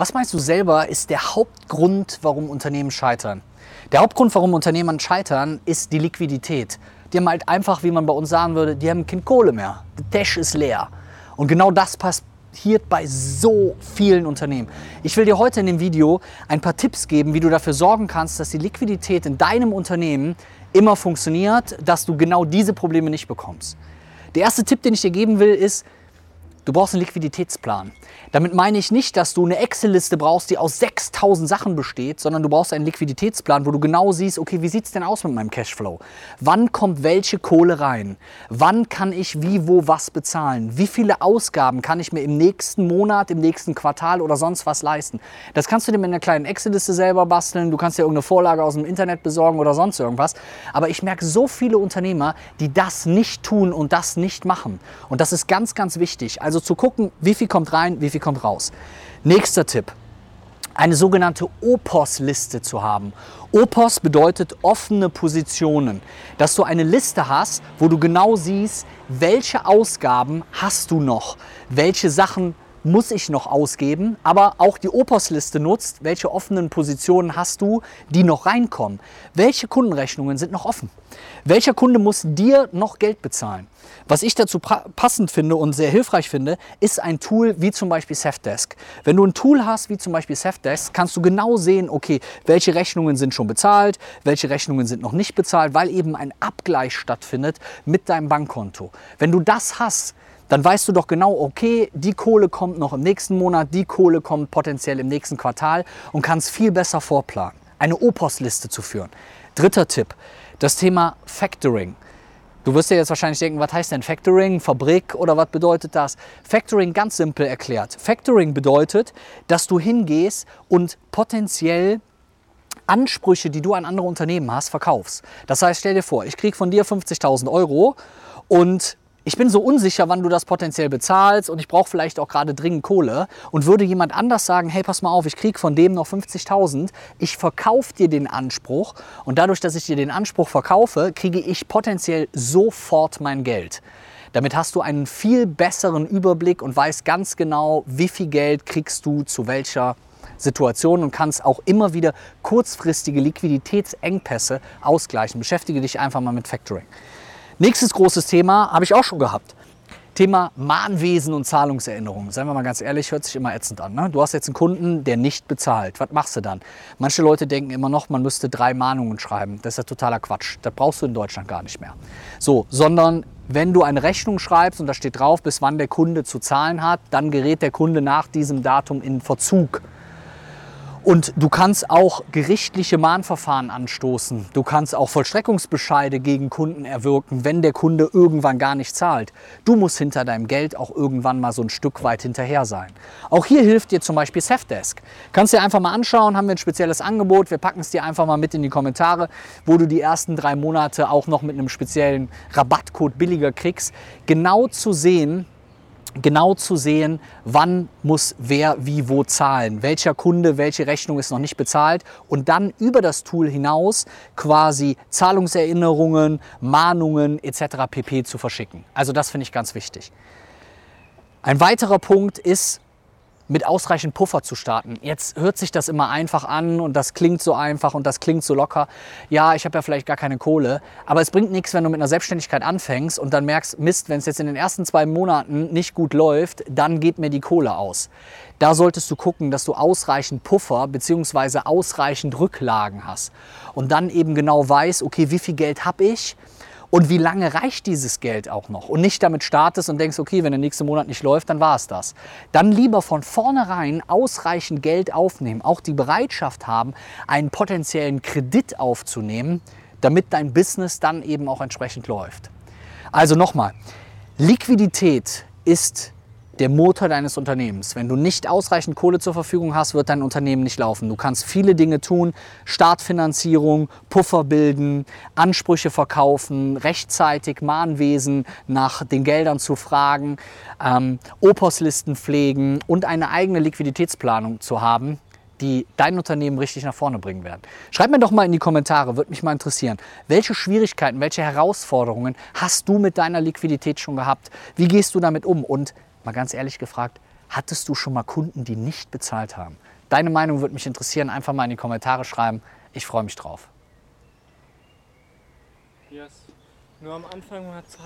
Was meinst du selber ist der Hauptgrund, warum Unternehmen scheitern? Der Hauptgrund, warum Unternehmen scheitern, ist die Liquidität. Die haben halt einfach, wie man bei uns sagen würde, die haben kein Kohle mehr. Der Tash ist leer. Und genau das passiert bei so vielen Unternehmen. Ich will dir heute in dem Video ein paar Tipps geben, wie du dafür sorgen kannst, dass die Liquidität in deinem Unternehmen immer funktioniert, dass du genau diese Probleme nicht bekommst. Der erste Tipp, den ich dir geben will, ist, Du brauchst einen Liquiditätsplan. Damit meine ich nicht, dass du eine Excel-Liste brauchst, die aus 6000 Sachen besteht, sondern du brauchst einen Liquiditätsplan, wo du genau siehst, okay, wie sieht es denn aus mit meinem Cashflow? Wann kommt welche Kohle rein? Wann kann ich wie, wo, was bezahlen? Wie viele Ausgaben kann ich mir im nächsten Monat, im nächsten Quartal oder sonst was leisten? Das kannst du dir mit einer kleinen Excel-Liste selber basteln. Du kannst dir irgendeine Vorlage aus dem Internet besorgen oder sonst irgendwas. Aber ich merke so viele Unternehmer, die das nicht tun und das nicht machen. Und das ist ganz, ganz wichtig. Also zu gucken, wie viel kommt rein, wie viel kommt raus. Nächster Tipp eine sogenannte Opos-Liste zu haben. Opos bedeutet offene Positionen, dass du eine Liste hast, wo du genau siehst, welche Ausgaben hast du noch, welche Sachen muss ich noch ausgeben, aber auch die Opos-Liste nutzt, welche offenen Positionen hast du, die noch reinkommen. Welche Kundenrechnungen sind noch offen? Welcher Kunde muss dir noch Geld bezahlen? Was ich dazu passend finde und sehr hilfreich finde, ist ein Tool wie zum Beispiel Safdesk. Wenn du ein Tool hast wie zum Beispiel Safdesk, kannst du genau sehen, okay, welche Rechnungen sind schon bezahlt, welche Rechnungen sind noch nicht bezahlt, weil eben ein Abgleich stattfindet mit deinem Bankkonto. Wenn du das hast, dann weißt du doch genau, okay, die Kohle kommt noch im nächsten Monat, die Kohle kommt potenziell im nächsten Quartal und kannst viel besser vorplanen. Eine Opos-Liste zu führen. Dritter Tipp, das Thema Factoring. Du wirst dir jetzt wahrscheinlich denken, was heißt denn Factoring, Fabrik oder was bedeutet das? Factoring ganz simpel erklärt. Factoring bedeutet, dass du hingehst und potenziell Ansprüche, die du an andere Unternehmen hast, verkaufst. Das heißt, stell dir vor, ich kriege von dir 50.000 Euro und ich bin so unsicher, wann du das potenziell bezahlst und ich brauche vielleicht auch gerade dringend Kohle und würde jemand anders sagen, hey, pass mal auf, ich kriege von dem noch 50.000, ich verkaufe dir den Anspruch und dadurch, dass ich dir den Anspruch verkaufe, kriege ich potenziell sofort mein Geld. Damit hast du einen viel besseren Überblick und weißt ganz genau, wie viel Geld kriegst du zu welcher Situation und kannst auch immer wieder kurzfristige Liquiditätsengpässe ausgleichen. Beschäftige dich einfach mal mit Factoring. Nächstes großes Thema habe ich auch schon gehabt. Thema Mahnwesen und Zahlungserinnerungen. Seien wir mal ganz ehrlich, hört sich immer ätzend an. Ne? Du hast jetzt einen Kunden, der nicht bezahlt. Was machst du dann? Manche Leute denken immer noch, man müsste drei Mahnungen schreiben. Das ist ja totaler Quatsch. Das brauchst du in Deutschland gar nicht mehr. So, sondern wenn du eine Rechnung schreibst und da steht drauf, bis wann der Kunde zu zahlen hat, dann gerät der Kunde nach diesem Datum in Verzug. Und du kannst auch gerichtliche Mahnverfahren anstoßen. Du kannst auch Vollstreckungsbescheide gegen Kunden erwirken, wenn der Kunde irgendwann gar nicht zahlt. Du musst hinter deinem Geld auch irgendwann mal so ein Stück weit hinterher sein. Auch hier hilft dir zum Beispiel Safdesk. Kannst dir einfach mal anschauen, haben wir ein spezielles Angebot. Wir packen es dir einfach mal mit in die Kommentare, wo du die ersten drei Monate auch noch mit einem speziellen Rabattcode billiger kriegst. Genau zu sehen, genau zu sehen, wann muss wer wie wo zahlen, welcher Kunde welche Rechnung ist noch nicht bezahlt und dann über das Tool hinaus quasi Zahlungserinnerungen, Mahnungen etc. pp zu verschicken. Also das finde ich ganz wichtig. Ein weiterer Punkt ist, mit ausreichend Puffer zu starten. Jetzt hört sich das immer einfach an und das klingt so einfach und das klingt so locker. Ja, ich habe ja vielleicht gar keine Kohle, aber es bringt nichts, wenn du mit einer Selbstständigkeit anfängst und dann merkst, Mist, wenn es jetzt in den ersten zwei Monaten nicht gut läuft, dann geht mir die Kohle aus. Da solltest du gucken, dass du ausreichend Puffer bzw. ausreichend Rücklagen hast und dann eben genau weißt, okay, wie viel Geld habe ich? Und wie lange reicht dieses Geld auch noch? Und nicht damit startest und denkst, okay, wenn der nächste Monat nicht läuft, dann war es das. Dann lieber von vornherein ausreichend Geld aufnehmen, auch die Bereitschaft haben, einen potenziellen Kredit aufzunehmen, damit dein Business dann eben auch entsprechend läuft. Also nochmal, Liquidität ist der Motor deines Unternehmens. Wenn du nicht ausreichend Kohle zur Verfügung hast, wird dein Unternehmen nicht laufen. Du kannst viele Dinge tun, Startfinanzierung, Puffer bilden, Ansprüche verkaufen, rechtzeitig Mahnwesen nach den Geldern zu fragen, ähm, Opos-Listen pflegen und eine eigene Liquiditätsplanung zu haben, die dein Unternehmen richtig nach vorne bringen werden. Schreib mir doch mal in die Kommentare, würde mich mal interessieren, welche Schwierigkeiten, welche Herausforderungen hast du mit deiner Liquidität schon gehabt? Wie gehst du damit um? Und mal ganz ehrlich gefragt, hattest du schon mal Kunden, die nicht bezahlt haben? Deine Meinung würde mich interessieren. Einfach mal in die Kommentare schreiben. Ich freue mich drauf. Yes. Nur am Anfang hat es